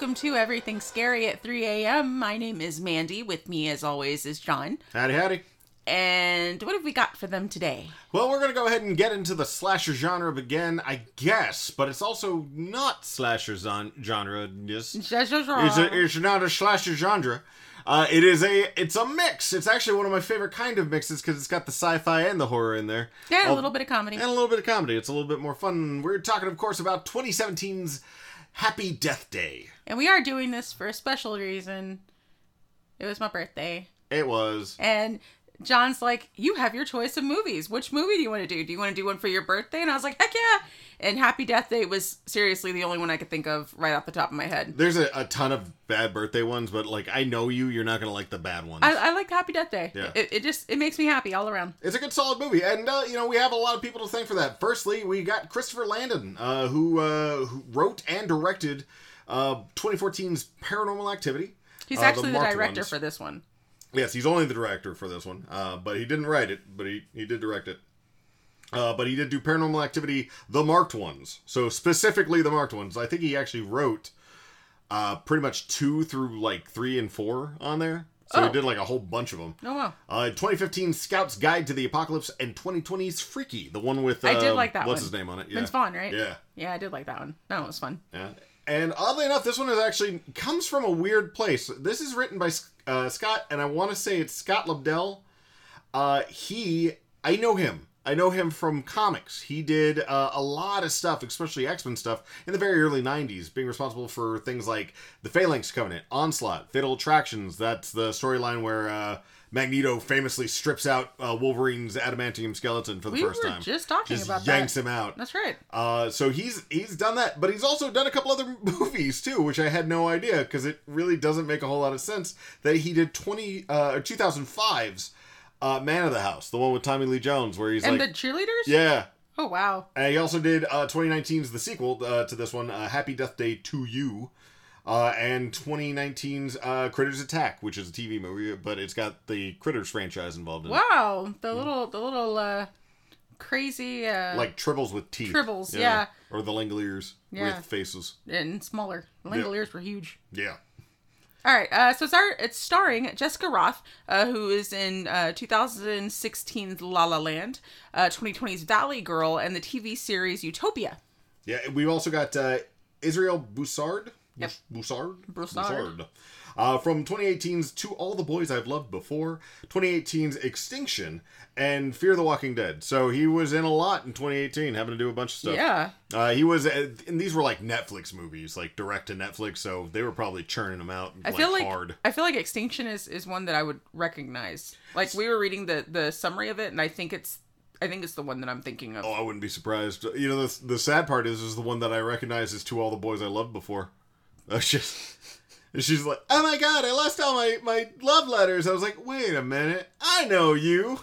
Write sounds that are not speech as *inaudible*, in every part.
Welcome to Everything Scary at 3 a.m. My name is Mandy. With me, as always, is John. Howdy, howdy. And what have we got for them today? Well, we're going to go ahead and get into the slasher genre again, I guess, but it's also not slasher zon- genre. Yes. It's, a, it's not a slasher genre. Uh, it is a it's a mix. It's actually one of my favorite kind of mixes because it's got the sci-fi and the horror in there. Yeah, a little bit of comedy. And a little bit of comedy. It's a little bit more fun. We're talking, of course, about 2017's Happy Death Day. And we are doing this for a special reason. It was my birthday. It was. And John's like, You have your choice of movies. Which movie do you want to do? Do you want to do one for your birthday? And I was like, Heck yeah. And Happy Death Day was seriously the only one I could think of right off the top of my head. There's a, a ton of bad birthday ones, but like I know you, you're not gonna like the bad ones. I, I like Happy Death Day. Yeah. It, it just it makes me happy all around. It's a good solid movie, and uh, you know we have a lot of people to thank for that. Firstly, we got Christopher Landon, uh, who, uh, who wrote and directed uh, 2014's Paranormal Activity. He's uh, actually the, marked director ones. for this one. Yes, he's only the director for this one, uh, but he didn't write it, but he, he did direct it. Uh, but he did do Paranormal Activity, the marked ones. So specifically the marked ones. I think he actually wrote uh, pretty much two through like three and four on there. So Oh. he did like a whole bunch of them. Oh wow. Uh, 2015 Scout's Guide to the Apocalypse and 2020's Freaky, the one with uh, I did like that what's one. his name on it? Yeah. Vince Vaughn, right? Yeah. Yeah, I did like that one. That one was fun. Yeah. And oddly enough, this one is actually comes from a weird place. This is written by uh, Scott, and I want to say it's Scott Lobdell. Uh, he, I know him. I know him from comics. He did uh, a lot of stuff, especially X Men stuff, in the very early '90s, being responsible for things like the Phalanx Covenant, Onslaught, Fatal Attractions. That's the storyline where uh, Magneto famously strips out uh, Wolverine's adamantium skeleton for the We first were time. just talking about that. Just about yanks that. him out. That's right. Uh, so he's he's done that, but he's also done a couple other *laughs* movies too, which I had no idea because it really doesn't make a whole lot of sense that he did twenty uh, or two thousand five's uh, Man of the House, the one with Tommy Lee Jones, where he's And like, the cheerleaders? yeah. Oh wow. And he also did uh, 2019's the sequel uh, to this one, uh, Happy Death Day to You, uh, and 2019's uh, Critters Attack, which is a TV movie, but it's got the Critters franchise involved in it, Wow. The little the little uh crazy uh like Tribbles with teeth, Tribbles, yeah. or the Langoliers Yeah. with faces, and smaller. The Yeah. Were huge. yeah. All right, uh, so it's, our, it's starring Jessica Rothe, uh, who is in uh, 2016's La La Land, uh, 2020's Valley Girl, and the TV series Utopia. Yeah, we've also got uh, Israel Broussard. Yep. Broussard? Broussard. Uh, from 2018's To All the Boys I've Loved Before, 2018's Extinction, and Fear the Walking Dead. So he was in a lot in 2018, having to do a bunch of stuff. Yeah. Uh, he was, uh, and these were like Netflix movies, like direct to Netflix, so they were probably churning them out I like, feel like hard. I feel like Extinction is, is one that I would recognize. Like we were reading the, the summary of it, and I think it's I think it's the one that I'm thinking of. Oh, I wouldn't be surprised. You know, the, the sad part is, is the one that I recognize is To All the Boys I Loved Before. That's just. She's like, oh my god, I lost all my, my love letters. I was like, wait a minute, I know you.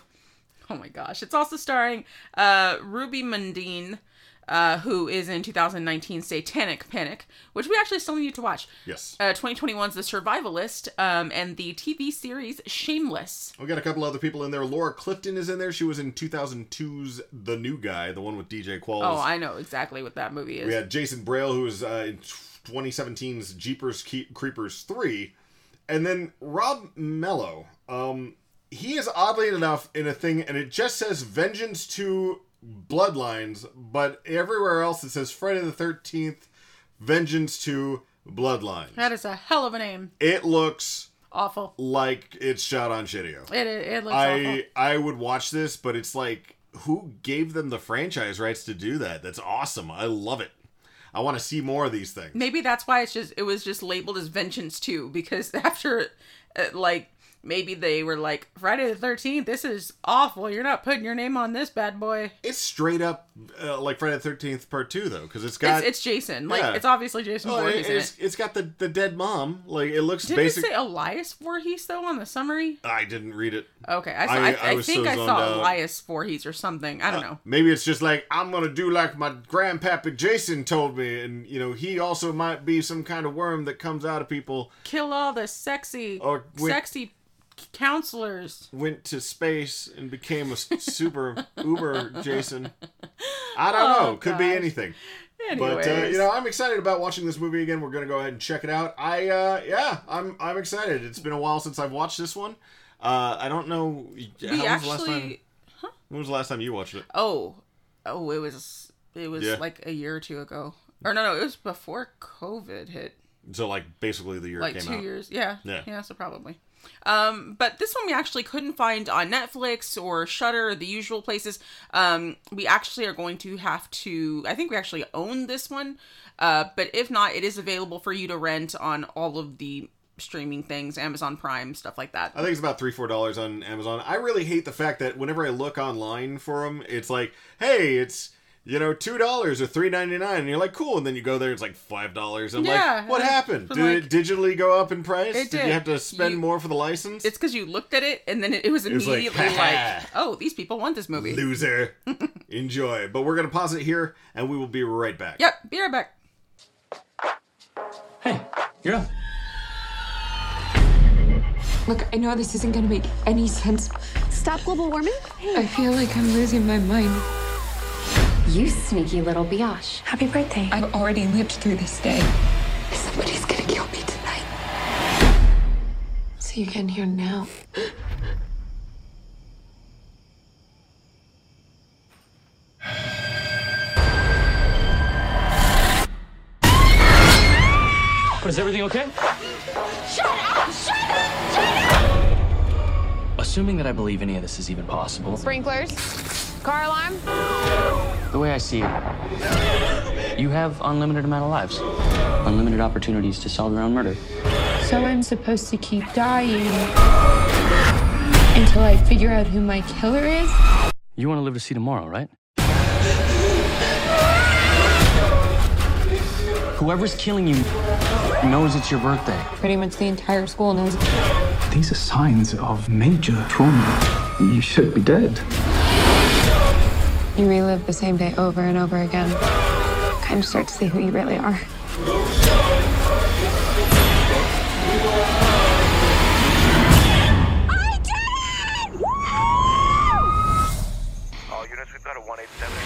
Oh my gosh. It's also starring uh, Ruby Mundine, uh, who is in 2019 Satanic Panic, which we actually still need to watch. Yes. Uh, 2021's The Survivalist, um, and the TV series Shameless. We got a couple other people in there. Laura Clifton is in there. She was in 2002's The New Guy, the one with DJ Qualls. Oh, I know exactly what that movie is. we had Jason Braille, who was uh, in 2017's Jeepers Creepers 3. And then Rob Mello. Um, he is oddly enough in a thing, and it just says Vengeance to Bloodlines, but everywhere else it says Friday the 13th, Vengeance 2, Bloodlines. That is a hell of a name. It looks Awful. like it's shot on Shitio. It, it, it looks awful. I I would watch this, but it's like who gave them the franchise rights to do that? That's awesome. I love it. I want to see more of these things. Maybe that's why it's just it was just labeled as Vengeance 2 because *laughs* after uh, like maybe they were like Friday the 13th this is awful you're not putting your name on this bad boy. It's straight up uh, like Friday the Thirteenth Part Two though, because it's got It's, it's Jason. Like Yeah. it's obviously Jason oh, Voorhees it, it's, it. it's got the the dead mom. Like it looks Didn't basic. it say Elias Voorhees though on the summary? I didn't read it. Okay, I saw, I- I, I think so I saw out. Elias Voorhees or something. I don't know. Maybe it's just like I'm gonna do like my grandpappy Jason told me, and you know he also might be some kind of worm that comes out of people. Kill all the sexy, Or sexy counselors. went to space and became a super *laughs* uber Jason. I don't Oh, know. Could be anything. Anyways. But uh, you know, I'm excited about watching this movie again. We're gonna go ahead and check it out. I uh, yeah, I'm I'm excited. It's been a while since I've watched this one. Uh, I don't know. we how was the last time? actually. When was the last time you watched it? Oh, oh, it was it was Yeah. like a year or two ago. Or no, no, it was before COVID hit. So like basically the year like it came two out. years. Yeah. Yeah. Yeah. So probably. Um, but this one we actually couldn't find on Netflix or Shudder, the usual places. Um, we actually are going to have to. I think we actually own this one. Uh, but if not, it is available for you to rent on all of the streaming things, Amazon Prime, stuff like that. I think it's about three, four dollars on Amazon. I really hate the fact that whenever I look online for them, it's like, hey, it's you know two dollars or three ninety nine, and you're like, cool, and then you go there, it's like five dollars. I'm Yeah, like, what happened? Did like- it digitally go up in price? It did. did. you have to spend You- more for the license? It's because you looked at it and then it, it was was like, immediately like, *laughs* oh, these people want this movie. Loser. *laughs* Enjoy. But we're gonna pause it here, and we will be right back. Yep, be right back. Hey, you're up. Look, I know this isn't gonna make any sense. Stop global warming? I feel like I'm losing my mind. You sneaky little biatch. Happy birthday. I've already lived through this day. Somebody's gonna kill me tonight. So you can hear now. But is everything okay? Shut up! Shut up! Shut up! Assuming that I believe any of this is even possible, Sprinklers. Car alarm. The way I see it, you have unlimited amount of lives, unlimited opportunities to solve your own murder. So I'm supposed to keep dying until I figure out who my killer is? You want to live to see tomorrow, right? Whoever's killing you knows it's your birthday. Pretty much the entire school knows. These are signs of major trauma. You should be dead. You relive the same day over and over again. Kind of start to see who you really are. I did! All units, we've got a 187.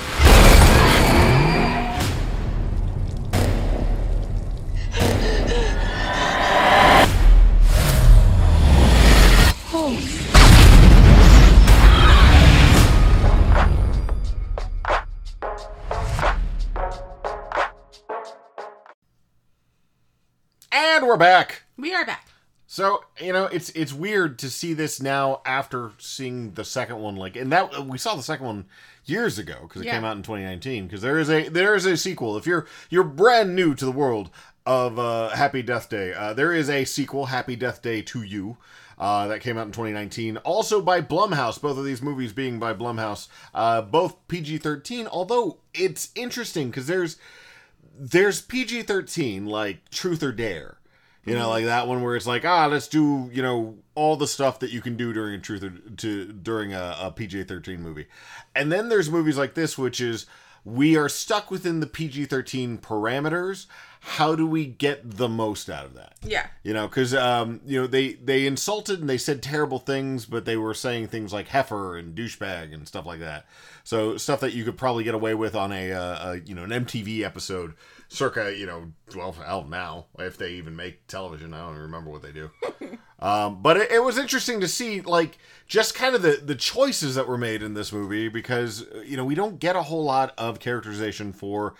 We're back. We are back. So you know, it's it's weird to see this now after seeing the second one. Like, and that we saw the second one years ago because it Yeah. came out in 2019. Because there is a there is a sequel. If you're you're brand new to the world of uh, Happy Death Day, uh, there is a sequel, Happy Death Day to You. Uh, that came out in 2019, also by Blumhouse. Both of these movies being by Blumhouse, uh, both PG-13. Although it's interesting because there's there's PG thirteen like Truth or Dare, you know, like that one where it's like ah, let's do you know all the stuff that you can do during a Truth or to during a, a PG thirteen movie, and then there's movies like this which is we are stuck within the PG thirteen parameters. How do we get the most out of that? Yeah. You know, because um, you know they they insulted and they said terrible things, but they were saying things like heifer and douchebag and stuff like that. So stuff that you could probably get away with on a, uh, a you know an MTV episode, circa you know well hell now if they even make television. I don't even remember what they do. *laughs* um, but it, it was interesting to see like just kind of the the choices that were made in this movie because you know we don't get a whole lot of characterization for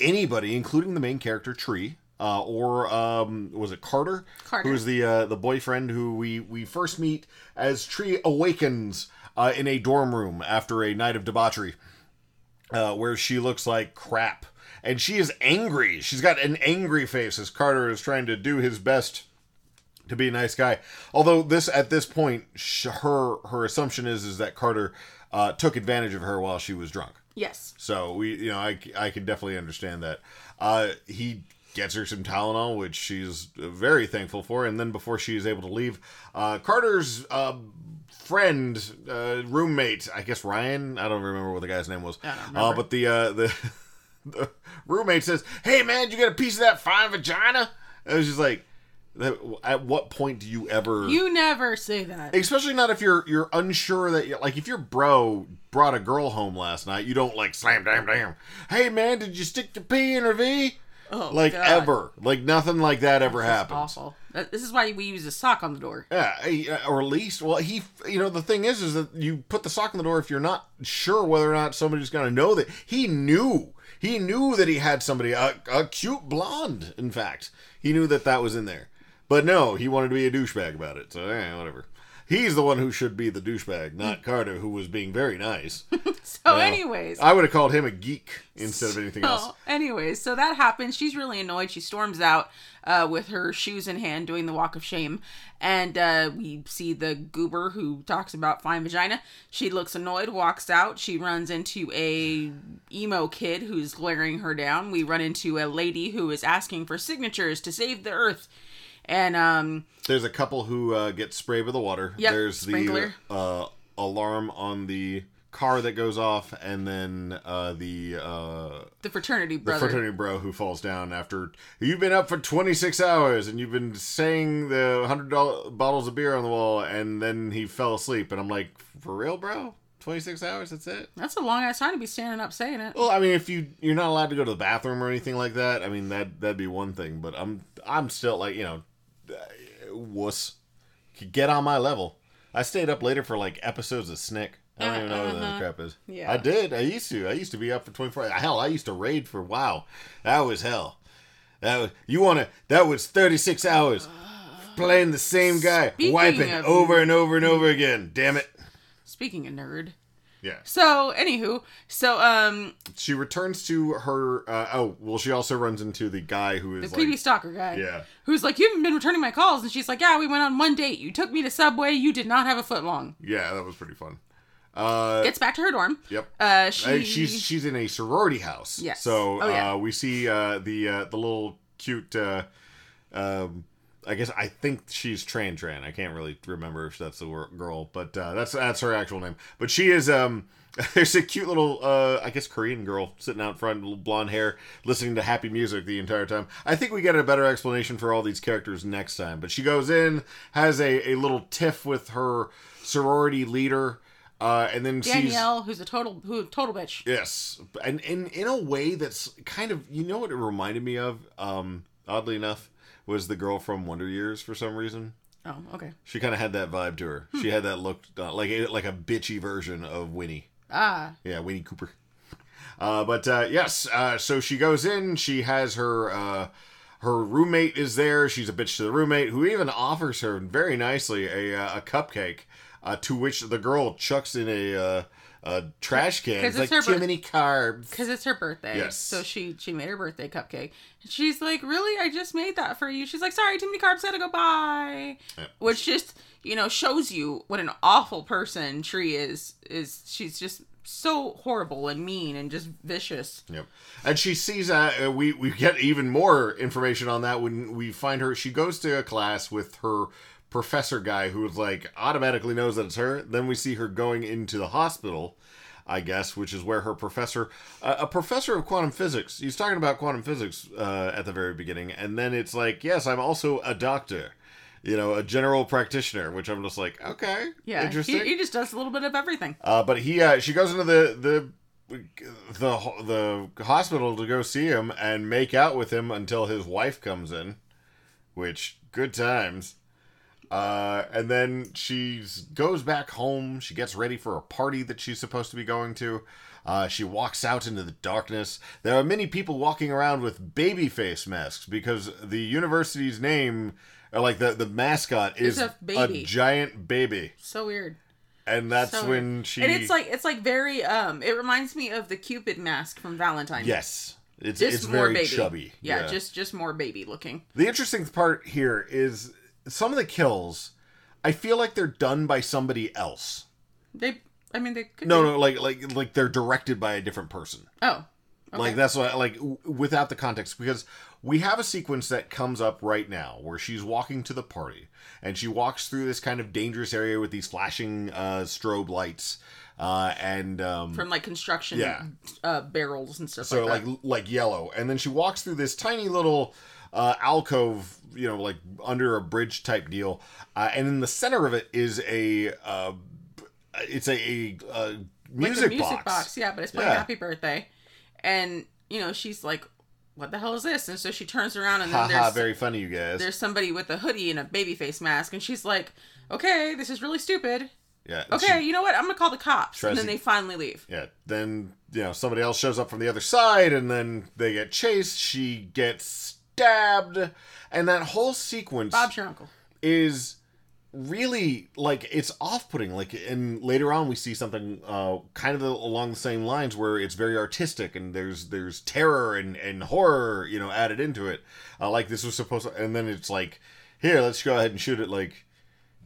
anybody, including the main character Tree, uh, or um, was it Carter? Carter. who's the uh, the boyfriend who we we first meet as Tree awakens uh, in a dorm room after a night of debauchery, uh, where she looks like crap, and she is angry. She's got an angry face as Carter is trying to do his best to be a nice guy. Although this at this point, sh- her her assumption is is that Carter uh, took advantage of her while she was drunk. Yes. So we, you know, I, I can definitely understand that. Uh, he gets her some Tylenol, which she's very thankful for. And then before she is able to leave, uh, Carter's uh, friend, uh, roommate, I guess Ryan. I don't remember what the guy's name was. I don't Uh, but the uh, the *laughs* the roommate says, "Hey man, you got a piece of that fine vagina?" And it was just like. At what point do you ever? You never say that. Especially not if you're you're unsure that you're, like if your bro brought a girl home last night, you don't like slam damn damn. Hey man, did you stick your P in her V? Oh, like God. ever, like nothing like that ever That's happened. awful. This is why we use a sock on the door. Yeah, eh, or at least, well, he, you know, the thing is, is that you put the sock on the door if you're not sure whether or not somebody's going to know that he knew, he knew that he had somebody, a, a cute blonde, in fact, he knew that that was in there, but no, he wanted to be a douchebag about it. So, eh, whatever. He's the one who should be the douchebag, not Carter, who was being very nice. *laughs* So, Well, anyways, I would have called him a geek instead of anything else. Anyways, so that happens. She's really annoyed. She storms out uh, with her shoes in hand, doing the walk of shame, and uh, we see the goober who talks about fine vagina. She looks annoyed, walks out. She runs into a emo kid who's glaring her down. We run into a lady who is asking for signatures to save the earth, and um, There's a couple who uh, get sprayed with the water. Yep, There's sprinkler. the uh, alarm on the car that goes off, and then uh, the uh, the fraternity brother. the fraternity bro who falls down after you've been up for 26 hours and you've been saying the hundred bottles of beer on the wall, and then he fell asleep, and I'm like, for real, bro? 26 hours? That's it? That's a long ass time to be standing up saying it. Well, I mean, if you you're not allowed to go to the bathroom or anything like that, I mean that that'd be one thing. But I'm I'm still like you know, uh, wuss. Get on my level. I stayed up later for like episodes of Snick. I don't even know what that crap is. Yeah. I did. I used to. I used to be up for 24. Hell, I used to raid for WoW. That was hell. That was you want to. That was 36 hours playing the same guy, wiping of- over and over and over again. Damn it. Speaking of nerd. Yeah. So, anywho, so um, She returns to her. Uh, oh, well, she also runs into the guy who is the creepy like, stalker guy. Yeah. Who's like, you haven't been returning my calls, and she's like, yeah, we went on one date. You took me to Subway. You did not have a foot long. yeah, that was pretty fun. Uh, Gets back to her dorm. Yep. Uh, she, she's she's in a sorority house. Yes. So Oh, yeah. uh, we see uh, the uh, the little cute. Uh, um, I guess I think she's Tran Tran. I can't really remember if that's the girl, but uh, that's that's her actual name. But she is. Um, *laughs* there's a cute little, uh, I guess Korean girl sitting out front, little blonde hair, listening to happy music the entire time. I think we get a better explanation for all these characters next time. But she goes in, has a, a little tiff with her sorority leader, uh, and then sees Danielle, who's a total who total bitch. Yes, and in in a way that's kind of you know what it reminded me of. Um, oddly enough, was the girl from Wonder Years for some reason. Oh, okay. She kind of had that vibe to her. She had that look uh, like a, like a bitchy version of Winnie. Ah, Yeah, Winnie Cooper. Uh, but uh, yes, uh, so she goes in. She has her uh, her roommate is there. She's a bitch to the roommate, who even offers her very nicely a uh, a cupcake. Uh, to which the girl chucks in a uh, a trash can. It's it's like too bir- many carbs. because it's her birthday. Yes. So she she made her birthday cupcake. And she's like, really? I just made that for you. She's like, sorry, too many carbs. Gotta go. Bye. Which just you know shows you what an awful person Tree is. Is she's just so horrible and mean and just vicious. Yep. And she sees that uh, we we get even more information on that when we find her. She goes to a class with her professor guy who's like automatically knows that it's her. Then we see her going into the hospital, I guess, which is where her professor, uh, a professor of quantum physics, he's talking about quantum physics uh, at the very beginning, and then it's like, yes, I'm also a doctor. You know, a general practitioner, which I'm just like, okay, Yeah, interesting. He, he just does a little bit of everything. Uh, but he, uh, she goes into the the the the hospital to go see him and make out with him until his wife comes in, which good times. Uh, and then she goes back home. She gets ready for a party that she's supposed to be going to. Uh, she walks out into the darkness. There are many people walking around with baby face masks because the university's name, or like the, the mascot, is a baby. giant baby. So weird. And that's So when weird. she. and it's like it's like very um. It reminds me of the Cupid mask from Valentine. Yes. It's, just it's more very baby. chubby. Yeah, just just more baby looking. the interesting part here is some of the kills. I feel like they're done by somebody else. They, I mean, they could. No, be- no, like like like they're directed by a different person. Oh, Like that's what like w- without the context because we have a sequence that comes up right now where she's walking to the party and she walks through this kind of dangerous area with these flashing uh, strobe lights. uh, and um, from like construction Yeah. uh, barrels and stuff so like like that. like yellow and then she walks through this tiny little uh, alcove you know like under a bridge type deal uh, and in the center of it is a uh, it's a, a, uh like music, music box. box. yeah, but it's playing Yeah. Happy Birthday, and you know she's like, "What the hell is this?" And so she turns around and then haha there's very funny you guys there's somebody with a hoodie and a baby face mask, and she's like, "Okay, this is really stupid. yeah Okay, she- you know what? I'm gonna call the cops." And then to- they finally leave. yeah then you know somebody else shows up from the other side and then they get chased she gets stabbed. And that whole sequence Bob's your uncle. is really like it's off-putting. Like and later on we see something uh kind of along the same lines where it's very artistic and there's there's terror and and horror you know added into it. Uh, like this was supposed to and then it's like here let's go ahead and shoot it like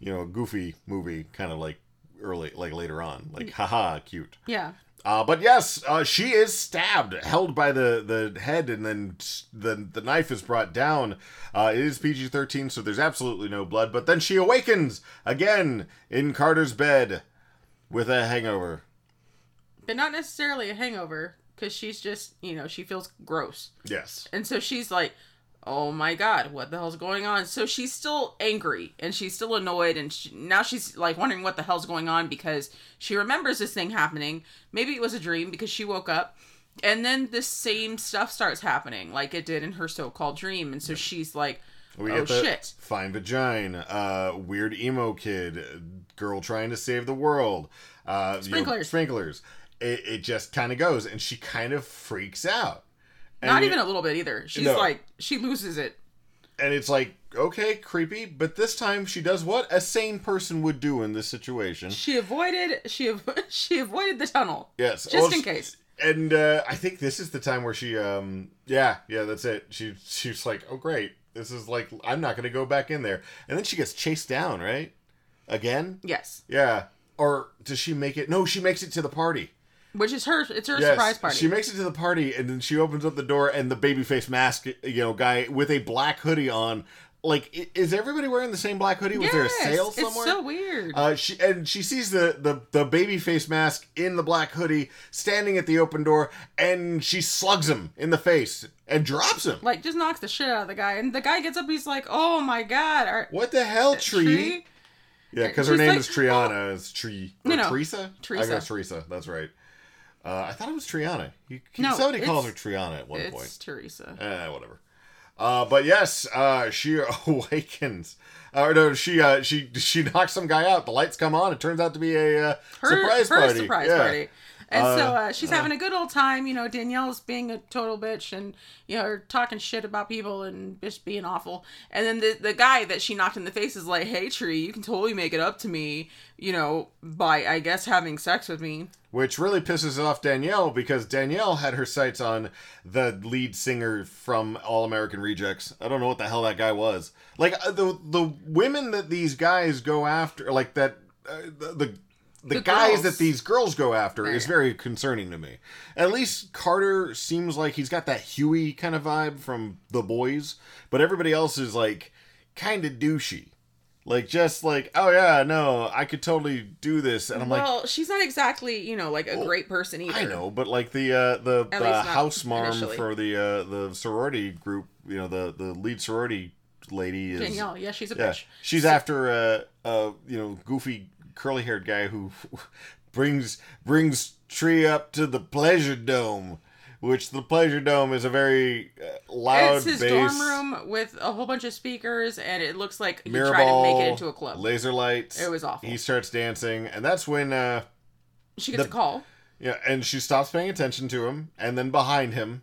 you know a goofy movie kind of like early like later on. Like haha cute. Yeah. Uh, but yes, uh, she is stabbed, held by the, the head, and then the the knife is brought down. Uh, it is PG thirteen, so there's absolutely no blood. But then she awakens again in Carter's bed with a hangover. But not necessarily a hangover, because she's just, you know, she feels gross. Yes, And so she's like, oh my god, what the hell's going on? So she's still angry and she's still annoyed. And she, now she's like wondering what the hell's going on because she remembers this thing happening. Maybe it was a dream because she woke up. And then the same stuff starts happening like it did in her so called dream. And so she's like, we oh shit. fine vagina, uh, weird emo kid, girl trying to save the world, uh, you know, Sprinklers. sprinklers. It, it just kind of goes, and she kind of freaks out. And Not even a little bit either. She's No. like, she loses it. and it's like okay creepy but this time she does what a sane person would do in this situation She avoided, she, av- *laughs* she avoided the tunnel. yes Just well, in case. and uh i think this is the time where she um yeah yeah that's it she she's like oh great this is like i'm not gonna go back in there and then she gets chased down right again Yes. yeah or does she make it no she makes it to the party Which is her, it's her Yes, surprise party. She makes it to the party, and then she opens up the door, and the babyface mask, you know, guy with a black hoodie on. Like, is everybody wearing the same black hoodie? Was there a sale somewhere? It's so weird. Uh, she and she sees the the the baby face mask in the black hoodie standing at the open door, and she slugs him in the face and drops him. like just knocks the shit out of the guy and the guy gets up he's like oh my god are, What the hell, tree? Tree? Yeah, because her name like, is Triana. It's Tree. No, no. Teresa. I Teresa. guess Teresa. That's right. Uh, I thought it was Triana. No, somebody calls her Triana at one it's point. It's Teresa Eh, whatever. Uh, but yes, uh, she *laughs* awakens. Or no, she uh, she she knocks some guy out. The lights come on. It turns out to be a uh, her surprise her party. surprise Yeah. party and so Uh, uh, she's having a good old time you know danielle's being a total bitch and you know talking shit about people and just being awful and then the, the guy that she knocked in the face is like hey tree you can totally make it up to me you know by i guess having sex with me Which really pisses off Danielle because Danielle had her sights on the lead singer from All American Rejects. I don't know what the hell that guy was. Like uh, the the women that these guys go after, like that uh, the. the the, The guys girls. that these girls go after is very concerning to me. At least Carter seems like he's got that Hughie kind of vibe from The Boys, but everybody else is like kind of douchey. Like just like, oh yeah, no, I could totally do this, and I'm like, well she's not exactly you know like a great person either I know, but like the uh, the, the house mom initially. for the uh, the sorority group, you know, the the lead sorority lady is danielle yeah she's a yeah, bitch she's after uh uh you know goofy curly haired guy who *laughs* brings brings Tree up to the pleasure dome, which the pleasure dome is a very uh, loud it's his bass. dorm room with a whole bunch of speakers, and it looks like he tried to make it into a club. Laser lights. It was awful. He starts dancing, and that's when uh she gets the- a call. Yeah, and she stops paying attention to him, and then behind him,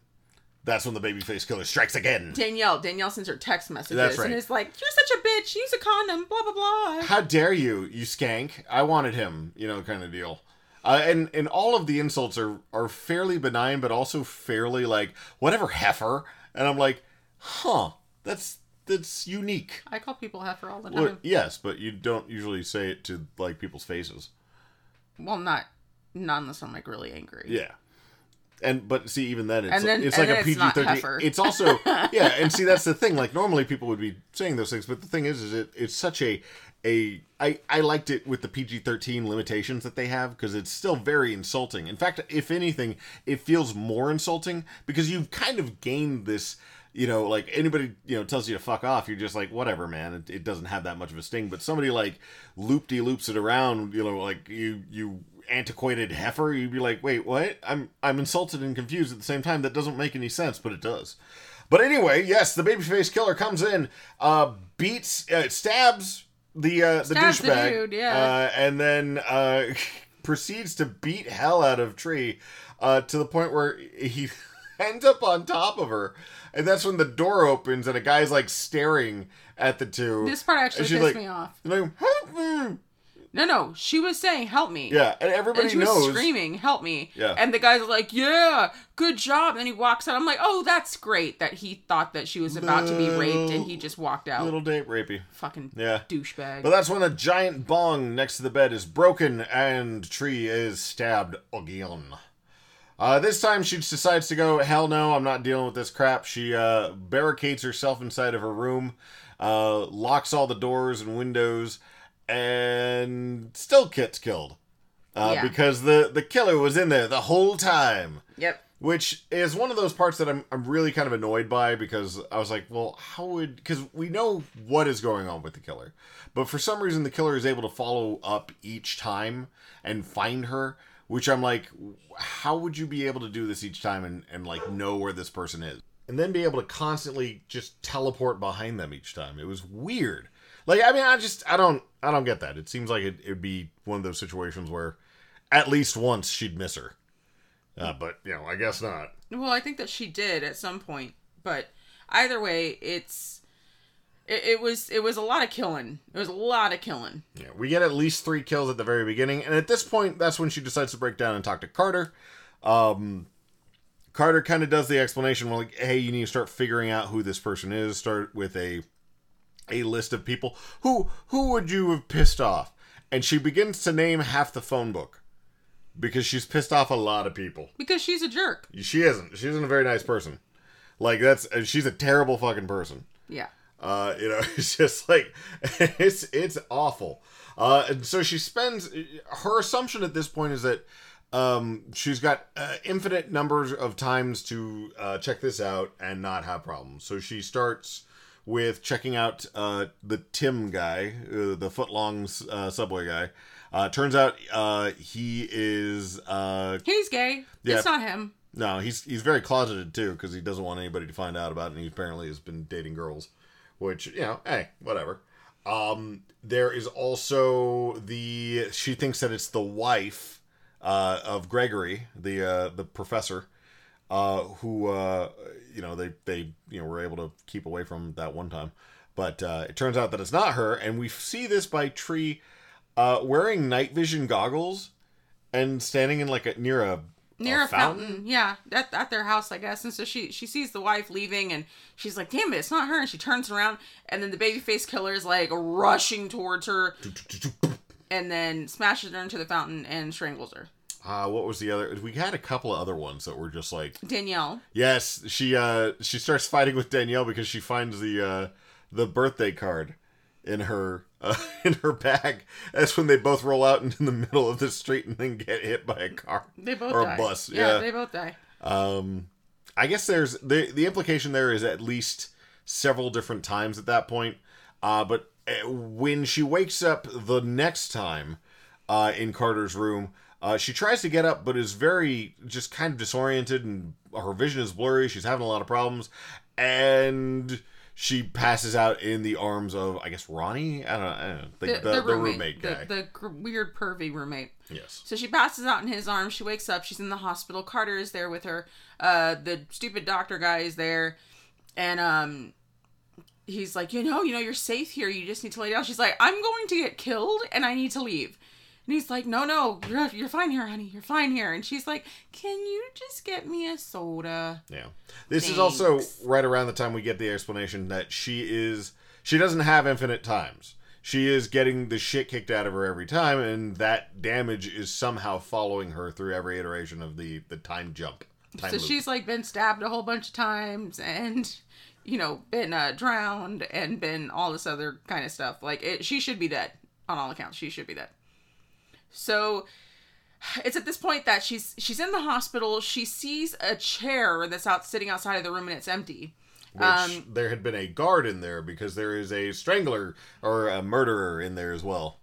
that's when the babyface killer strikes again. Danielle, Danielle sends her text messages That's right. and is like, "You're such a bitch. Use a condom." Blah blah blah. How dare you, you skank! I wanted him, you know, kind of deal. Uh, and and all of the insults are are fairly benign, but also fairly like whatever heifer. And I'm like, huh, that's that's unique. I call people heifer all the time. Well, yes, but you don't usually say it to like people's faces. Well, not not unless I'm like really angry. Yeah. And but see, even then, it's then- it's and like a PG thirteen. It's also *laughs* yeah, and see that's the thing. Like normally people would be saying those things, but the thing is, is it it's such a a I I liked it with the PG-13 limitations that they have because it's still very insulting. In fact, if anything, it feels more insulting because you've kind of gained this you know, like anybody, you know, tells you to fuck off, you're just like, whatever, man. It, it doesn't have that much of a sting. But somebody like loop de loops it around, you know, like you you antiquated heifer, you'd be like, wait, what? I'm I'm insulted and confused at the same time. That doesn't make any sense, but it does. But anyway, yes, the babyface killer comes in, uh, beats, uh, stabs the uh, the Stabs the douchebag, dude, yeah. uh, and then uh, *laughs* proceeds to beat hell out of Tree uh, to the point where he *laughs* ends up on top of her, and that's when the door opens and a guy's like staring at the two. This part actually And she's pissed like- me off. Like, help me! No, no, she was saying, "Help me." Yeah, and everybody and she was screaming, "Help me!" Yeah. And the guy's are like, "Yeah, good job." And he walks out. I'm like, "Oh, that's great that he thought that she was about to be raped, and he just walked out." Little date rapey. Fucking Yeah. douchebag. But that's when the giant bong next to the bed is broken and Tree is stabbed again. Uh, this time she decides to go, hell no, I'm not dealing with this crap. She uh, barricades herself inside of her room, uh, locks all the doors and windows, and still gets killed. Uh, Yeah. Because the, the killer was in there the whole time yep. which is one of those parts that I'm, I'm really kind of annoyed by because I was like, well, how would because we know what is going on with the killer, but for some reason the killer is able to follow up each time and find her, which I'm like, how would you be able to do this each time and, and like know where this person is and then be able to constantly just teleport behind them each time? It was weird. Like I mean, I just I don't I don't get that. It seems like it would be one of those situations where at least once she'd miss her. Uh, but you know, I guess not. Well, I think that she did at some point, but either way, it's it, it was it was a lot of killing. It was a lot of killing. Yeah, we get at least three kills at the very beginning, and at this point, that's when she decides to break down and talk to Carter. Um, Carter kind of does the explanation, where like, "Hey, you need to start figuring out who this person is. Start with a a list of people who who would you have pissed off." And she begins to name half the phone book because she's pissed off a lot of people. Because she's a jerk. She isn't. She isn't a very nice person. Like that's she's a terrible fucking person. Yeah. Uh, you know, *laughs* it's just like *laughs* it's it's awful. Uh, and so she spends her assumption at this point is that um, she's got uh, infinite numbers of times to uh, check this out and not have problems. So she starts with checking out uh, the Tim guy, uh, the footlong uh, subway guy. Uh, turns out uh, he is uh, He's gay. Yeah. It's not him. no, he's he's very closeted too because he doesn't want anybody to find out about it. And he apparently has been dating girls, which you know, hey, whatever. Um, there is also the she thinks that it's the wife uh, of Gregory, the uh, the professor, uh, who uh, you know they they you know were able to keep away from that one time, but uh, it turns out that it's not her, and we see this by Tree uh, wearing night vision goggles and standing in like a near a Near a, fountain. Yeah, at, at their house, I guess. And so she she sees the wife leaving, and she's like, "Damn it, it's not her!" And she turns around, and then the babyface killer is like rushing towards her, and then smashes her into the fountain and strangles her. Uh, what was the other? We had a couple of other ones that were just like, Danielle. yes, she uh she starts fighting with Danielle because she finds the uh the birthday card in her uh, *laughs* in her bag. That's when they both roll out into the middle of the street and then get hit by a car They both or die. a bus. Yeah, Yeah, they both die. um, I guess there's the the implication there is at least several different times at that point. Uh, but uh, when she wakes up the next time uh, in Carter's room, uh, she tries to get up, but is very just kind of disoriented, and her vision is blurry. She's having a lot of problems, and she passes out in the arms of I guess Ronnie. I don't know, I don't know the, the, the, roommate, guy. The, the weird pervy roommate. yes. So she passes out in his arms. She wakes up. She's in the hospital. Carter is there with her. Uh, the stupid doctor guy is there, and um, he's like, you know, you know, you're safe here. You just need to lay down. She's like, I'm going to get killed, and I need to leave. And he's like, no, no, you're you're fine here, honey. You're fine here. And she's like, can you just get me a soda? Yeah. This is also right around the time we get the explanation that she is she doesn't have infinite times. She is getting the shit kicked out of her every time and that damage is somehow following her through every iteration of the the time jump. Time so loop. she's like been stabbed a whole bunch of times, and you know, been uh, drowned and been all this other kind of stuff. Like it, she should be dead on all accounts. She should be dead. So it's at this point that she's she's in the hospital. She sees a chair that's out sitting outside of the room and it's empty. Which Um, there had been a guard in there because there is a strangler or a murderer in there as well.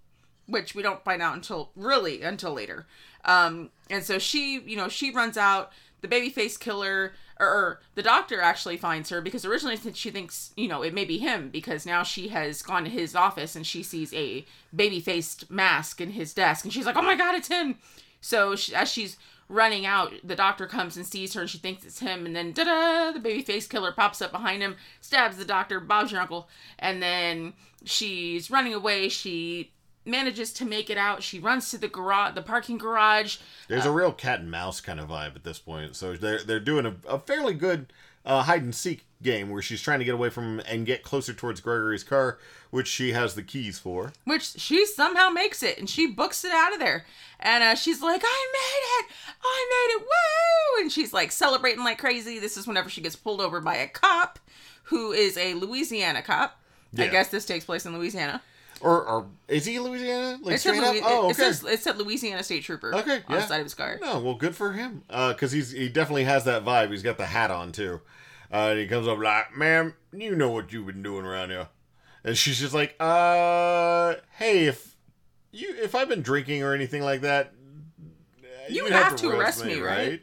which we don't find out until really until later. Um, and so she, you know, she runs out. The baby face killer, or, or the doctor actually finds her because originally she thinks, you know, it may be him because now she has gone to his office and she sees a baby faced mask in his desk and she's like, oh my god, it's him. So she, as she's running out, the doctor comes and sees her and she thinks it's him. And then, da da, the baby face killer pops up behind him, stabs the doctor, Bob's your uncle. And then she's running away. She manages to make it out. She runs to the garage, the parking garage. There's a real cat and mouse kind of vibe at this point. So they're they're doing a, a fairly good uh, hide and seek game where she's trying to get away from and get closer towards Gregory's car, which she has the keys for. which she somehow makes it and she books it out of there and uh, she's like i made it i made it woo and she's like celebrating like crazy this is whenever she gets pulled over by a cop who is a louisiana cop i guess this takes place in louisiana Or, or is he Louisiana? Like it said? Louis- Oh, okay. it says it said louisiana state trooper Okay, on yeah. the side of his car No, well, good for him. Because he's he definitely has that vibe. He's got the hat on too, uh, and he comes up like, "Ma'am, you know what you've been doing around here," and she's just like, "Uh, hey, if you if I've been drinking or anything like that, uh, You you'd have to arrest me, right?"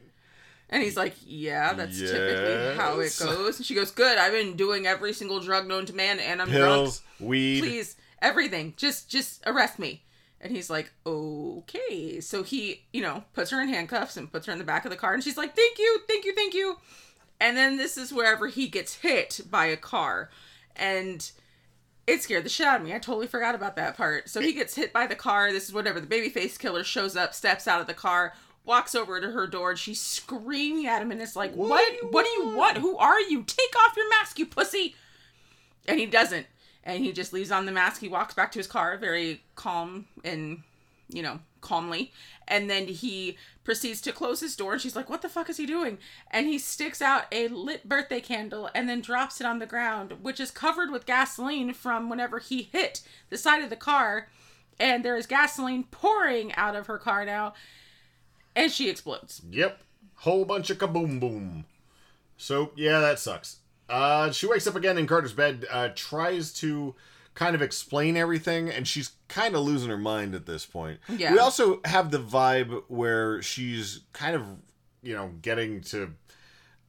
And he's like, Yeah, that's typically how it goes. And she goes, Good, I've been doing every single drug known to man and I'm drunk. Pills, weed. please everything. Just just arrest me. And he's like okay. So he you know puts her in handcuffs and puts her in the back of the car. And she's like thank you thank you thank you. And then this is wherever he gets hit by a car. And it scared the shit out of me. I totally forgot about that part. So he gets hit by the car. This is whatever. The baby face killer shows up steps out of the car walks over to her door. And she's screaming at him. And it's like what what? do you want? Who are you? Take off your mask you pussy. And he doesn't and he just leaves on the mask. He walks back to his car very calm and you know calmly. And then he proceeds to close his door and she's like what the fuck is he doing? And he sticks out a lit birthday candle and then drops it on the ground which is covered with gasoline from whenever he hit the side of the car. And there is gasoline pouring out of her car now. And she explodes. Yep, whole bunch of kaboom boom. So yeah, that sucks. Uh, she wakes up again in Carter's bed, uh, tries to kind of explain everything, and she's kind of losing her mind at this point. Yeah. We also have the vibe where she's kind of, you know, getting to,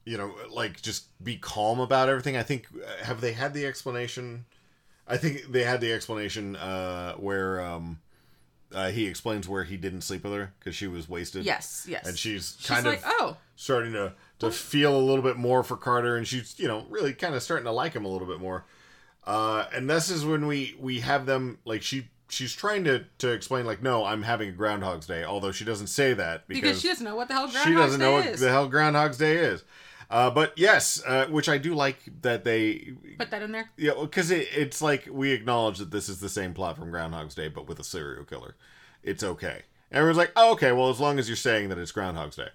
you know, like just be calm about everything. I think uh, have they had the explanation? I think they had the explanation uh, where um, uh, he explains where he didn't sleep with her because she was wasted. yes yes and she's she's kind like of oh starting to to feel a little bit more for Carter, and she's you know really kind of starting to like him a little bit more. Uh, and this is when we we have them like she she's trying to to explain like no I'm having a Groundhog's Day, although she doesn't say that because, because she doesn't know what the hell Groundhog's she doesn't know Day what is. the hell Groundhog's Day is. Uh, but yes, uh, which I do like that they put that in there yeah, because it, it's like we acknowledge that this is the same plot from Groundhog's Day, but with a serial killer. It's okay. Everyone's like, oh, okay, well, as long as you're saying that it's Groundhog's Day.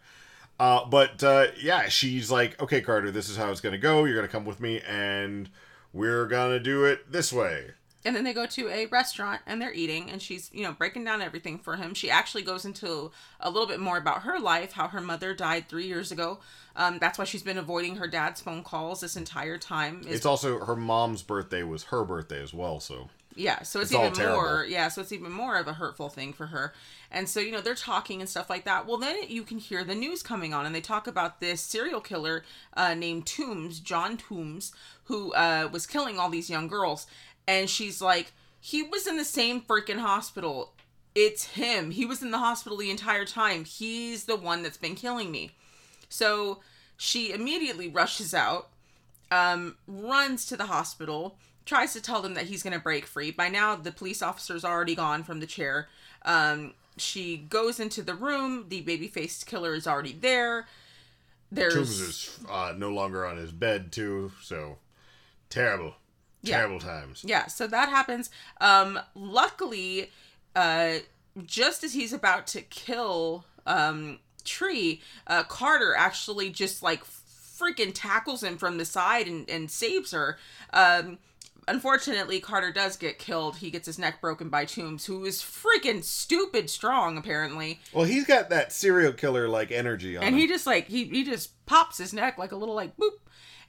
Uh, but uh, yeah, she's like, okay, Carter, this is how it's going to go. You're going to come with me, and we're going to do it this way. and then they go to a restaurant and they're eating and she's you know breaking down everything for him she actually goes into a little bit more about her life how her mother died three years ago um, that's why she's been avoiding her dad's phone calls this entire time is It's also her mom's birthday was her birthday as well, so yeah so it's, It's even terrible. more yeah so it's even more of a hurtful thing for her. And so you know they're talking and stuff like that. Well then you can hear the news coming on and they talk about this serial killer uh, named Tombs John Tombs who uh, was killing all these young girls. And she's like he was in the same freaking hospital. It's him. He was in the hospital the entire time. He's the one that's been killing me. So she immediately rushes out um, runs to the hospital, tries to tell them that he's going to break free. By now, the police officer's already gone from the chair. Um, she goes into the room. The baby faced killer is already there. There's is uh, no longer on his bed too, so terrible, Yeah. terrible times. Yeah, so that happens. Um, luckily, uh, just as he's about to kill um, Tree, uh, Carter actually just like freaking tackles him from the side and, and saves her. Um, unfortunately, Carter does get killed. He gets his neck broken by Tombs, who is freaking stupid strong, apparently. Well, he's got that serial killer like energy on And him. he just like he he just pops his neck like a little like boop.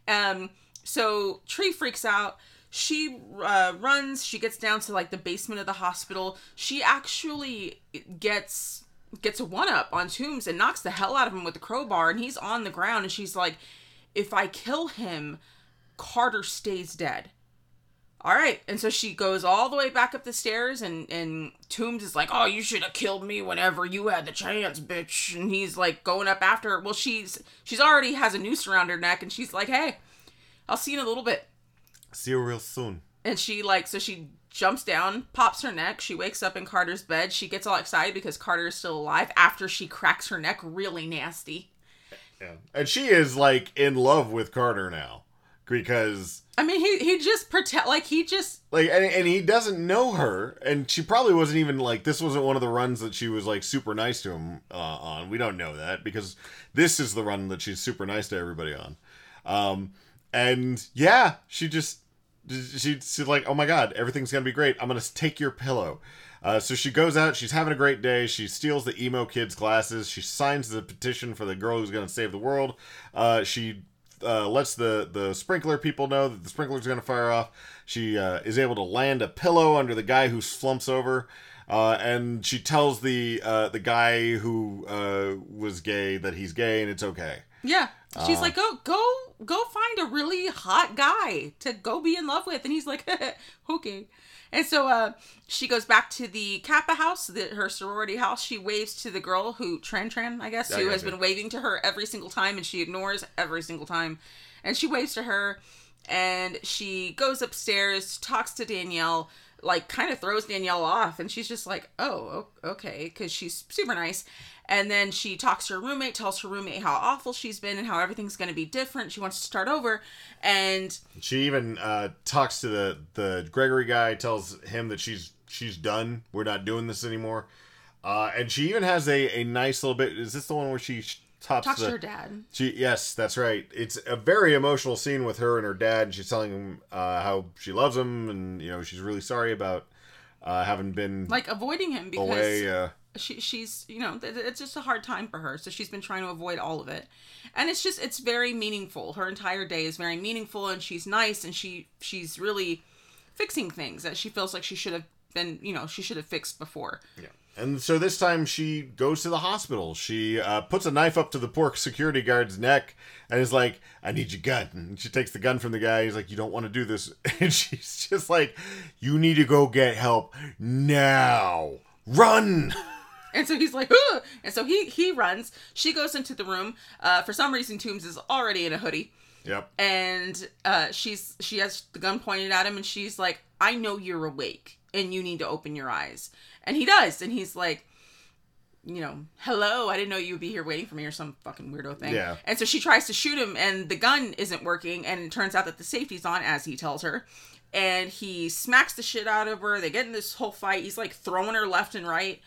Um, so Tree freaks out. She uh, runs. She gets down to like the basement of the hospital. She actually gets gets a one up on Tombs and knocks the hell out of him with the crowbar. And he's on the ground. And she's like, "If I kill him, Carter stays dead." All right, and so she goes all the way back up the stairs, and and Tombs is like, "Oh, you should have killed me whenever you had the chance, bitch." And he's like going up after her. Well, she's she's already has a noose around her neck, and she's like, "Hey, I'll see you in a little bit." See you real soon. And she like so she jumps down, pops her neck. She wakes up in Carter's bed. She gets all excited because Carter is still alive after she cracks her neck really nasty. Yeah. And she is like in love with Carter now because I mean, he he just pretend like he just like and, and he doesn't know her and she probably wasn't even like this wasn't one of the runs that she was like super nice to him uh, on. We don't know that because this is the run that she's super nice to everybody on. Um and yeah she just she, she's like oh my god everything's gonna be great. I'm gonna take your pillow. Uh, so she goes out she's having a great day she steals the emo kid's glasses she signs the petition for the girl who's gonna save the world uh, she uh, lets the the sprinkler people know that the sprinkler's going to fire off. She uh, is able to land a pillow under the guy who slumps over, uh, and she tells the uh, the guy who uh, was gay that he's gay and it's okay. Yeah. She's like, go, go, go find a really hot guy to go be in love with. And he's like, *laughs* okay. And so uh, she goes back to the Kappa house, the, her sorority house. She waves to the girl who, Tran Tran, I guess, I who has been waving to her every single time and she ignores every single time. And she waves to her and she goes upstairs, talks to Danielle, like kind of throws Danielle off. And she's just like, oh, okay, because she's super nice. And then she talks to her roommate, tells her roommate how awful she's been and how everything's going to be different. She wants to start over. And She even uh, talks to the the Gregory guy, tells him that she's she's done. We're not doing this anymore. Uh, and she even has a, a nice little bit. Is this the one where she tops talks the, to her dad. She yes, that's right. It's a very emotional scene with her and her dad. She's telling him uh, how she loves him, and you know she's really sorry about uh, having been Like avoiding him because away. Uh, she she's you know it's just a hard time for her so she's been trying to avoid all of it and it's just it's very meaningful her entire day is very meaningful and she's nice and she she's really fixing things that she feels like she should have been you know she should have fixed before yeah. And so this time she goes to the hospital. She uh, puts a knife up to the poor security guard's neck and is like, "I need your gun." And she takes the gun from the guy. He's like, "You don't want to do this." *laughs* And she's just like, "You need to go get help now. Run!" *laughs* and so he's like Ugh! and so he he runs she goes into the room uh for some reason Tombs is already in a hoodie Yep. and uh she's she has the gun pointed at him and she's like i know you're awake and you need to open your eyes. And he does. And he's like you know hello i didn't know you would be here waiting for me or some fucking weirdo thing. Yeah. and so she tries to shoot him and the gun isn't working and it turns out that the safety's on as he tells her. And he smacks the shit out of her. They get in this whole fight. He's like throwing her left and right.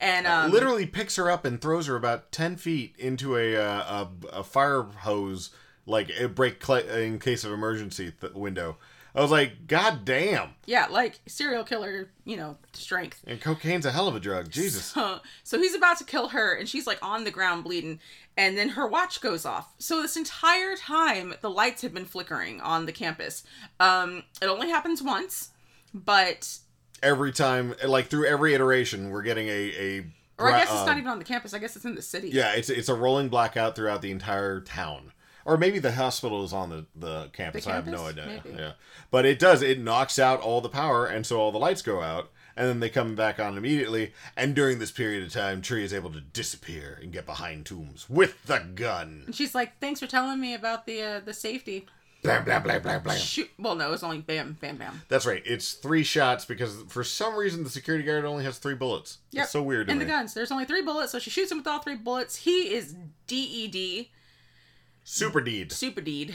And um, literally picks her up and throws her about 10 feet into a uh, a, a fire hose like a break cl- in case of emergency th- window i was like god damn yeah like serial killer you know strength and cocaine's a hell of a drug jesus So, so he's about to kill her, and she's like on the ground bleeding, and then her watch goes off. So this entire time, the lights have been flickering on the campus. Um, it only happens once, but every time like through every iteration we're getting a a or I guess it's not even on the campus. I guess it's in the city. yeah it's it's a rolling blackout throughout the entire town or maybe the hospital is on the the campus, The i have no idea Maybe. yeah but it does it knocks out all the power and so all the lights go out and then they come back on immediately and during this period of time tree is able to disappear and get behind tombs with the gun And she's like, "Thanks for telling me about the uh, the safety." blam blam blam blam blam Shoot. Well, no, it was only bam, bam, bam. that's right it's three shots because for some reason the security guard only has three bullets Yeah, so weird to And me. the guns. There's only three bullets, so she shoots him with all three bullets. He is DED, super deed super deed.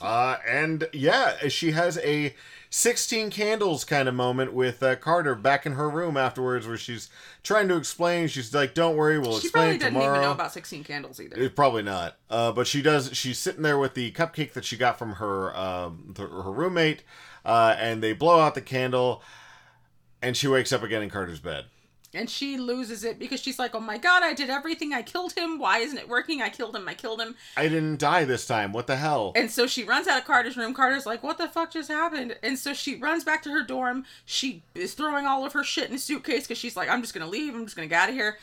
Uh, and yeah, she has a 16 candles kind of moment with uh, Carter back in her room afterwards, where she's trying to explain. She's like, "Don't worry, we'll explain. tomorrow. She probably it tomorrow." even know about 16 candles either. It's probably not. Uh, but she does. She's sitting there with the cupcake that she got from her um, th- her roommate, uh, and they blow out the candle, and she wakes up again in Carter's bed. And she loses it because she's like, oh my god, I did everything. I killed him. Why isn't it working? I killed him. I killed him. I didn't die this time. What the hell? And so she runs out of Carter's room. Carter's like, what the fuck just happened? And so she runs back to her dorm. She is throwing all of her shit in a suitcase because she's like, I'm just going to leave. I'm just going to get out of here.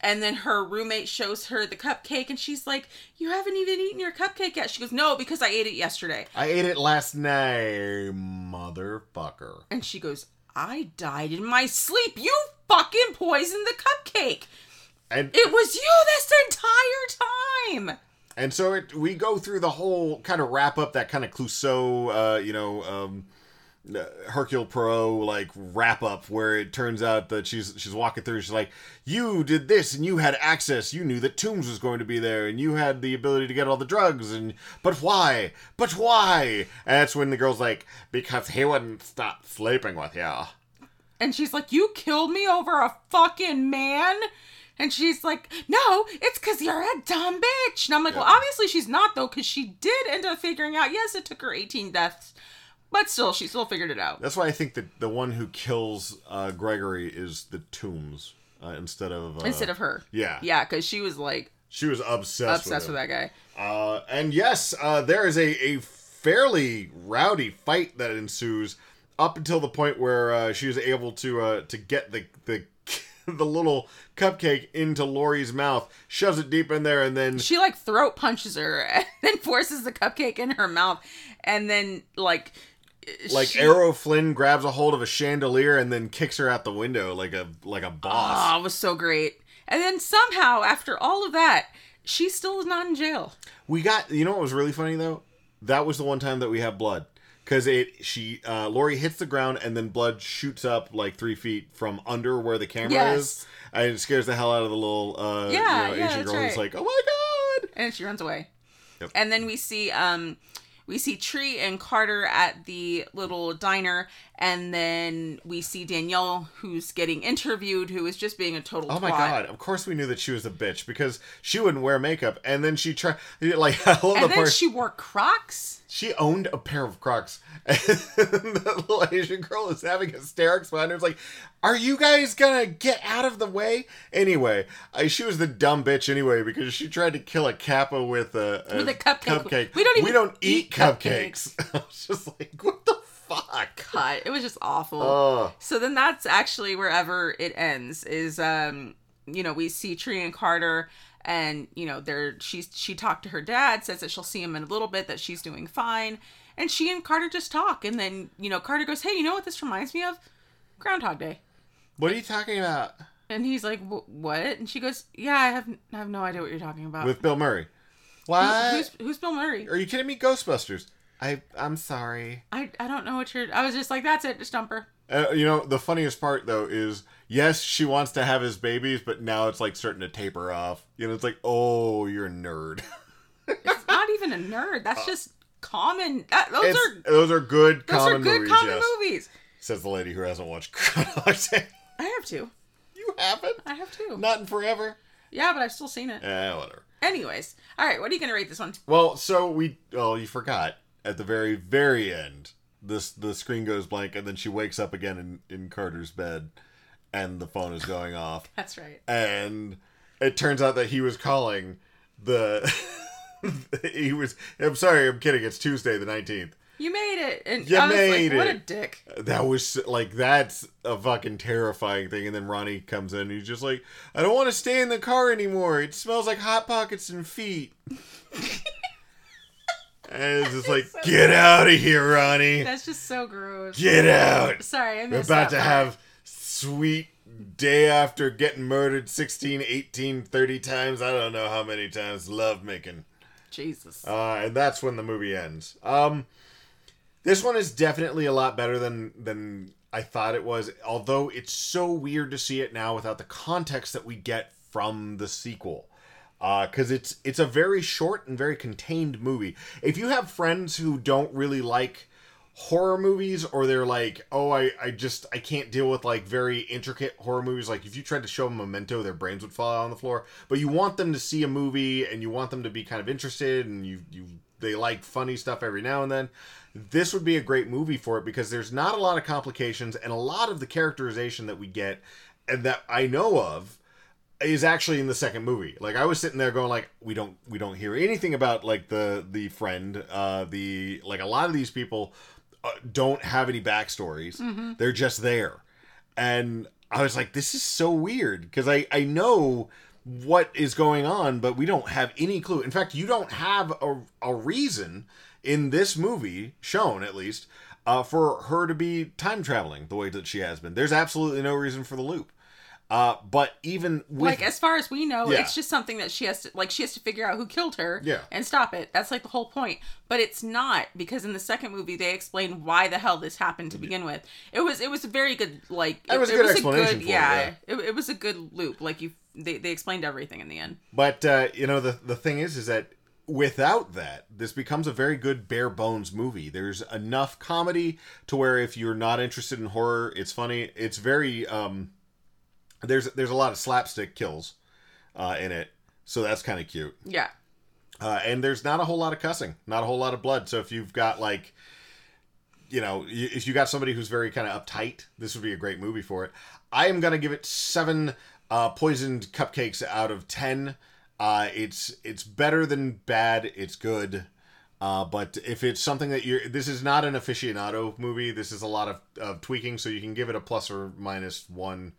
And then her roommate shows her the cupcake and she's like, You haven't even eaten your cupcake yet. She goes, No, because I ate it yesterday. I ate it last night, motherfucker. And she goes, I died in my sleep. You fucking poisoned the cupcake. And It was you this entire time. and so it, we go through the whole kind of wrap up that kind of Clouseau, uh, you know, um, uh, Hercule Poirot like wrap up where it turns out that she's she's walking through. She's like, "You did this, and you had access. You knew that Tombs was going to be there, and you had the ability to get all the drugs. And but why? But why?" And that's when the girl's like, "Because he wouldn't stop sleeping with you." And she's like, You killed me over a fucking man? And she's like, No, it's because you're a dumb bitch. And I'm like, Well, obviously she's not, though, because she did end up figuring out, yes, it took her 18 deaths, but still, she still figured it out. That's why I think that the one who kills uh, Gregory is the tombs uh, instead of uh, Instead of her. Yeah. Yeah, because she was like She was obsessed, obsessed with, with that guy. Uh, and yes, uh, there is a, a fairly rowdy fight that ensues up until the point where uh, she was able to uh, to get the the *laughs* the little cupcake into Lori's mouth, shoves it deep in there, and then She like throat punches her *laughs* and then forces the cupcake in her mouth. And then, like, like she- Errol Flynn grabs a hold of a chandelier and then kicks her out the window like a like a boss. Oh, it was so great. And then somehow, after all of that, she still is not in jail. We got you know what was really funny though? That was the one time that we have blood. Cause it she uh Lori hits the ground and then blood shoots up like three feet from under where the camera Yes. is. And it scares the hell out of the little uh Yeah, you know, yeah, Asian girl who's like, Oh my god and she runs away. Yep. And then we see um we see Tree and Carter at the little diner, and then we see Danielle who's getting interviewed, who is just being a total. Oh my twat. god! Of course we knew that she was a bitch because she wouldn't wear makeup, and then she tried *laughs* like *laughs* I love the And then part she wore Crocs. She owned a pair of Crocs. *laughs* And the little Asian girl is having hysterics behind her. It's like, are you guys gonna get out of the way? Anyway, I, she was the dumb bitch anyway because she tried to kill a kappa with a, With a cupcake. We don't even we don't eat eat cupcakes. I was just like, what the fuck? Cut. It was just awful. Oh. So then that's actually wherever it ends. Is um you know we see Tree and Carter. And you know, they're she's she talked to her dad, says that she'll see him in a little bit, that she's doing fine, and she and Carter just talk, and then you know Carter goes, "Hey, you know what this reminds me of? Groundhog Day." What are you talking about? And he's like, "What?" And she goes, "Yeah, I have I have no idea what you're talking about." With Bill Murray. Who- What? who's who's Bill Murray? Are you kidding me? Ghostbusters. I I'm sorry. I I don't know what you're. I was just like, "That's it, just dump her." Uh, you know, the funniest part though is yes, she wants to have his babies, but now it's like starting to taper off. You know, it's like, oh, you're a nerd. It's not even a nerd. That's just common. That, those Uh, It's- are those are good those common are good movies. common yes, movies. says the lady who hasn't watched *laughs* Groundhog I have to. You haven't? I have to. Not in forever. Yeah, but I've still seen it. Eh, whatever. Anyways, all right. What are you gonna rate this one? Well, so we. Oh, you forgot at the very, very end. This the screen goes blank, and then she wakes up again in in Carter's bed, and the phone is going off. *laughs* That's right. and it turns out that he was calling the *laughs* he was i'm sorry i'm kidding it's tuesday the 19th You made it, and You I was made like, "What a it. dick!" that was like that's a fucking terrifying thing and then ronnie comes in and he's just like i don't want to stay in the car anymore it smells like hot pockets and feet *laughs* and it's just *laughs* like get out of here ronnie. That's just so gross. get out. Sorry, I we're about to part. have sweet day after getting murdered 16 18 30 times. I don't know how many times. Love making. Jesus. uh, and that's when the movie ends. Um this one is definitely a lot better than than i thought it was although it's so weird to see it now without the context that we get from the sequel Uh, because it's it's a very short and very contained movie. If you have friends who don't really like horror movies or they're like oh I, I just i can't deal with like very intricate horror movies like if you tried to show them memento their brains would fall out on the floor but you want them to see a movie and you want them to be kind of interested and you you they like funny stuff every now and then this would be a great movie for it because there's not a lot of complications and a lot of the characterization that we get and that i know of is actually in the second movie. Like I was sitting there going like we don't we don't hear anything about like the the friend uh the like a lot of these people uh, don't have any backstories. They're just there. And I was like this is so weird because I I know what is going on but we don't have any clue. In fact, you don't have a a reason in this movie shown at least uh, for her to be time traveling the way that she has been. There's absolutely no reason for the loop. Uh, but even with like as far as we know, Yeah. it's just something that she has to like she has to figure out who killed her Yeah. and stop it. That's like the whole point. But it's not because in the second movie they explain why the hell this happened to begin with. It was it was a very good like It was a good explanation for it, yeah. It, it was a good loop. Like you they, they explained everything in the end. But uh, you know the the thing is is that without that this becomes a very good bare bones movie. There's enough comedy to where if you're not interested in horror, it's funny. It's very um there's there's a lot of slapstick kills uh, in it. So that's kind of cute. Yeah. Uh, and there's not a whole lot of cussing, not a whole lot of blood. So if you've got like, you know, if you got somebody who's very kind of uptight, this would be a great movie for it. I am gonna give it seven uh, poisoned cupcakes out of ten. Uh, it's it's better than bad. It's good. Uh, but if it's something that you're, this is not an aficionado movie. This is a lot of, of tweaking, so you can give it a plus or minus one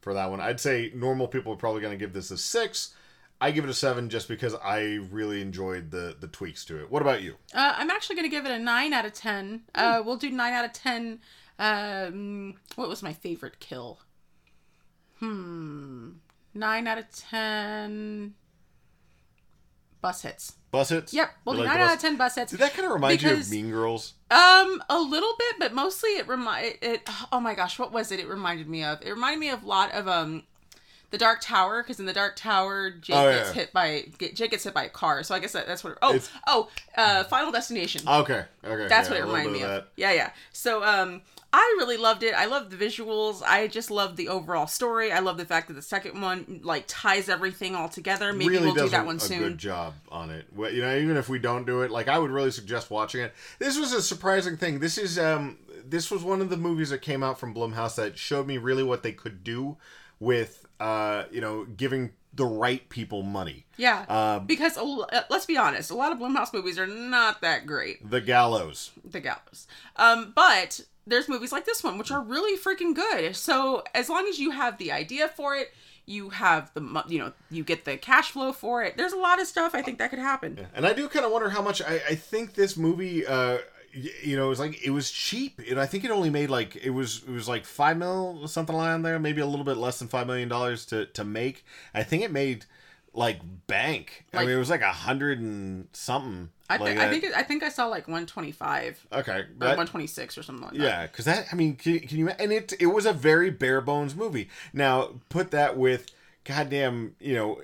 for that one. I'd say normal people are probably going to give this a six. I give it a seven just because I really enjoyed the the tweaks to it. What about you? Uh, I'm actually going to give it a 9 out of 10. Uh, we'll do 9 out of 10. Um, what was my favorite kill? Hmm. 9 out of 10. Bus hits. Bus hits. Yep, we'll do like 9 the out of 10 bus hits. Did that kind of remind you of Mean Girls? Um, a little bit, but mostly it remind it. Oh my gosh, what was it? It reminded me of. It reminded me of a lot of um, the Dark Tower because in the Dark Tower, Jake Oh, gets hit by get, Jake gets hit by a car. So I guess that, that's what. Oh, It's- oh, uh, Final Destination. Okay. Okay. That's yeah, what it reminded me of. that. Yeah, yeah. So um I really loved it. I loved the visuals. I just loved the overall story. I love the fact that the second one like ties everything all together. Maybe really we'll do that one a soon. good job on it. Well, You know, even if we don't do it, like I would really suggest watching it. This was a surprising thing. This is um this was one of the movies that came out from Blumhouse that showed me really what they could do with uh you know giving the right people money. Yeah. Um, because uh, let's be honest, a lot of Blumhouse movies are not that great. The Gallows. The Gallows. Um but there's movies like this one which are really freaking good. So as long as you have the idea for it, you have the you know, you get the cash flow for it. There's a lot of stuff I think that could happen. And I do kind of wonder how much I, I think this movie, uh, you know, it was like it was cheap, and I think it only made like it was it was like five mil something around there, maybe a little bit less than five million dollars to to make. I think it made like bank. I mean, it was like a hundred and something. I, like I think it, I think I saw like 125 okay, or 126 or something like that. yeah, because that I mean, can, can you? And it it was a very bare bones movie. Now put that with goddamn, you know,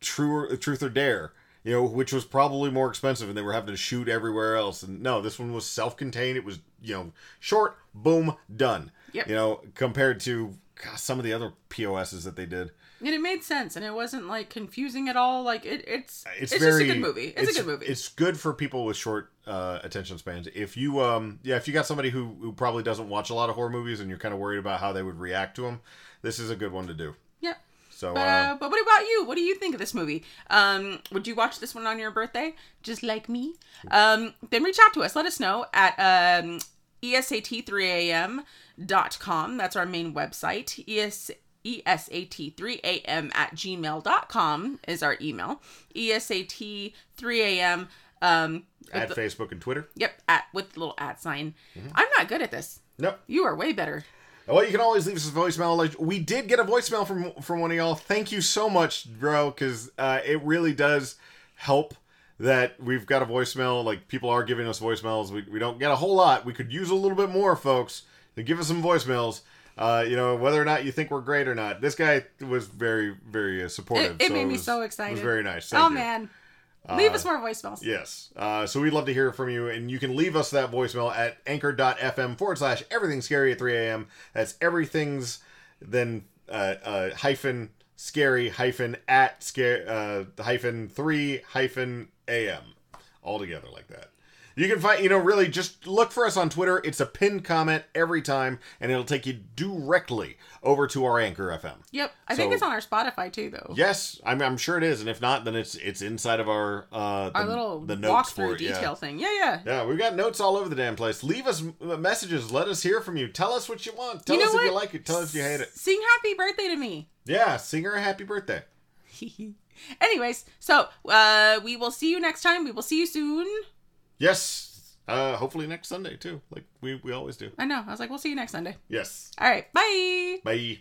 true or, truth or dare. You know, which was probably more expensive, and they were having to shoot everywhere else. And no, this one was self-contained. It was, you know, short, boom, done. Yep. You know, compared to gosh, some of the other POSs that they did. And it made sense, and it wasn't like confusing at all. Like it, it's It's, it's, very just a good movie. It's, a good movie. It's good for people with short uh, attention spans. If you um yeah, if you got somebody who who probably doesn't watch a lot of horror movies and you're kind of worried about how they would react to them, this is a good one to do. yeah. So But, uh, uh, but what about you? What do you think of this movie? Um, would you watch this one on your birthday, just like me? Um, then reach out to us. Let us know at um, esat3am.com. That's our main website. ES, esat3am at gmail.com is our email. E esat3am. Um, at the- Facebook and Twitter. yep, at with the little at sign. Mm-hmm. I'm not good at this. Nope. You are way better. Well, you can always leave us a voicemail. Like we did get a voicemail from from one of y'all. Thank you so much, bro, because uh, it really does help that we've got a voicemail. Like people are giving us voicemails. We, we don't get a whole lot. We could use a little bit more, folks. To give us some voicemails. Uh, you know, whether or not you think we're great or not, this guy was very, very uh, supportive. It, it made me was- so It excited. was very nice. Thank oh you. man, leave us more voicemails. Yes. Uh, so we'd love to hear from you, and you can leave us that voicemail at anchor.fm forward slash everything scary at 3 a.m. That's everything's then uh, uh, hyphen scary hyphen at scare uh, hyphen 3 hyphen a.m. All together like that. You can find, you know, really just look for us on Twitter. It's a pinned comment every time, and it'll take you directly over to our Anchor FM. Yep, I think it's on our Spotify too, though. Yes, I'm, I'm sure it is, and if not, then it's it's inside of our uh Our little the notes for walkthrough it, yeah. detail thing. Yeah, yeah. Yeah, we've got notes all over the damn place. Leave us messages. Let us hear from you. Tell us what you want. Tell You us if you like it. Tell us if you hate it. Sing happy birthday to me. Yeah, sing her a happy birthday. *laughs* Anyways, so uh, we will see you next time. We will see you soon. Yes. Uh, hopefully next Sunday too, like we we always do. I know. I was like, we'll see you next Sunday. Yes. All right. Bye. Bye.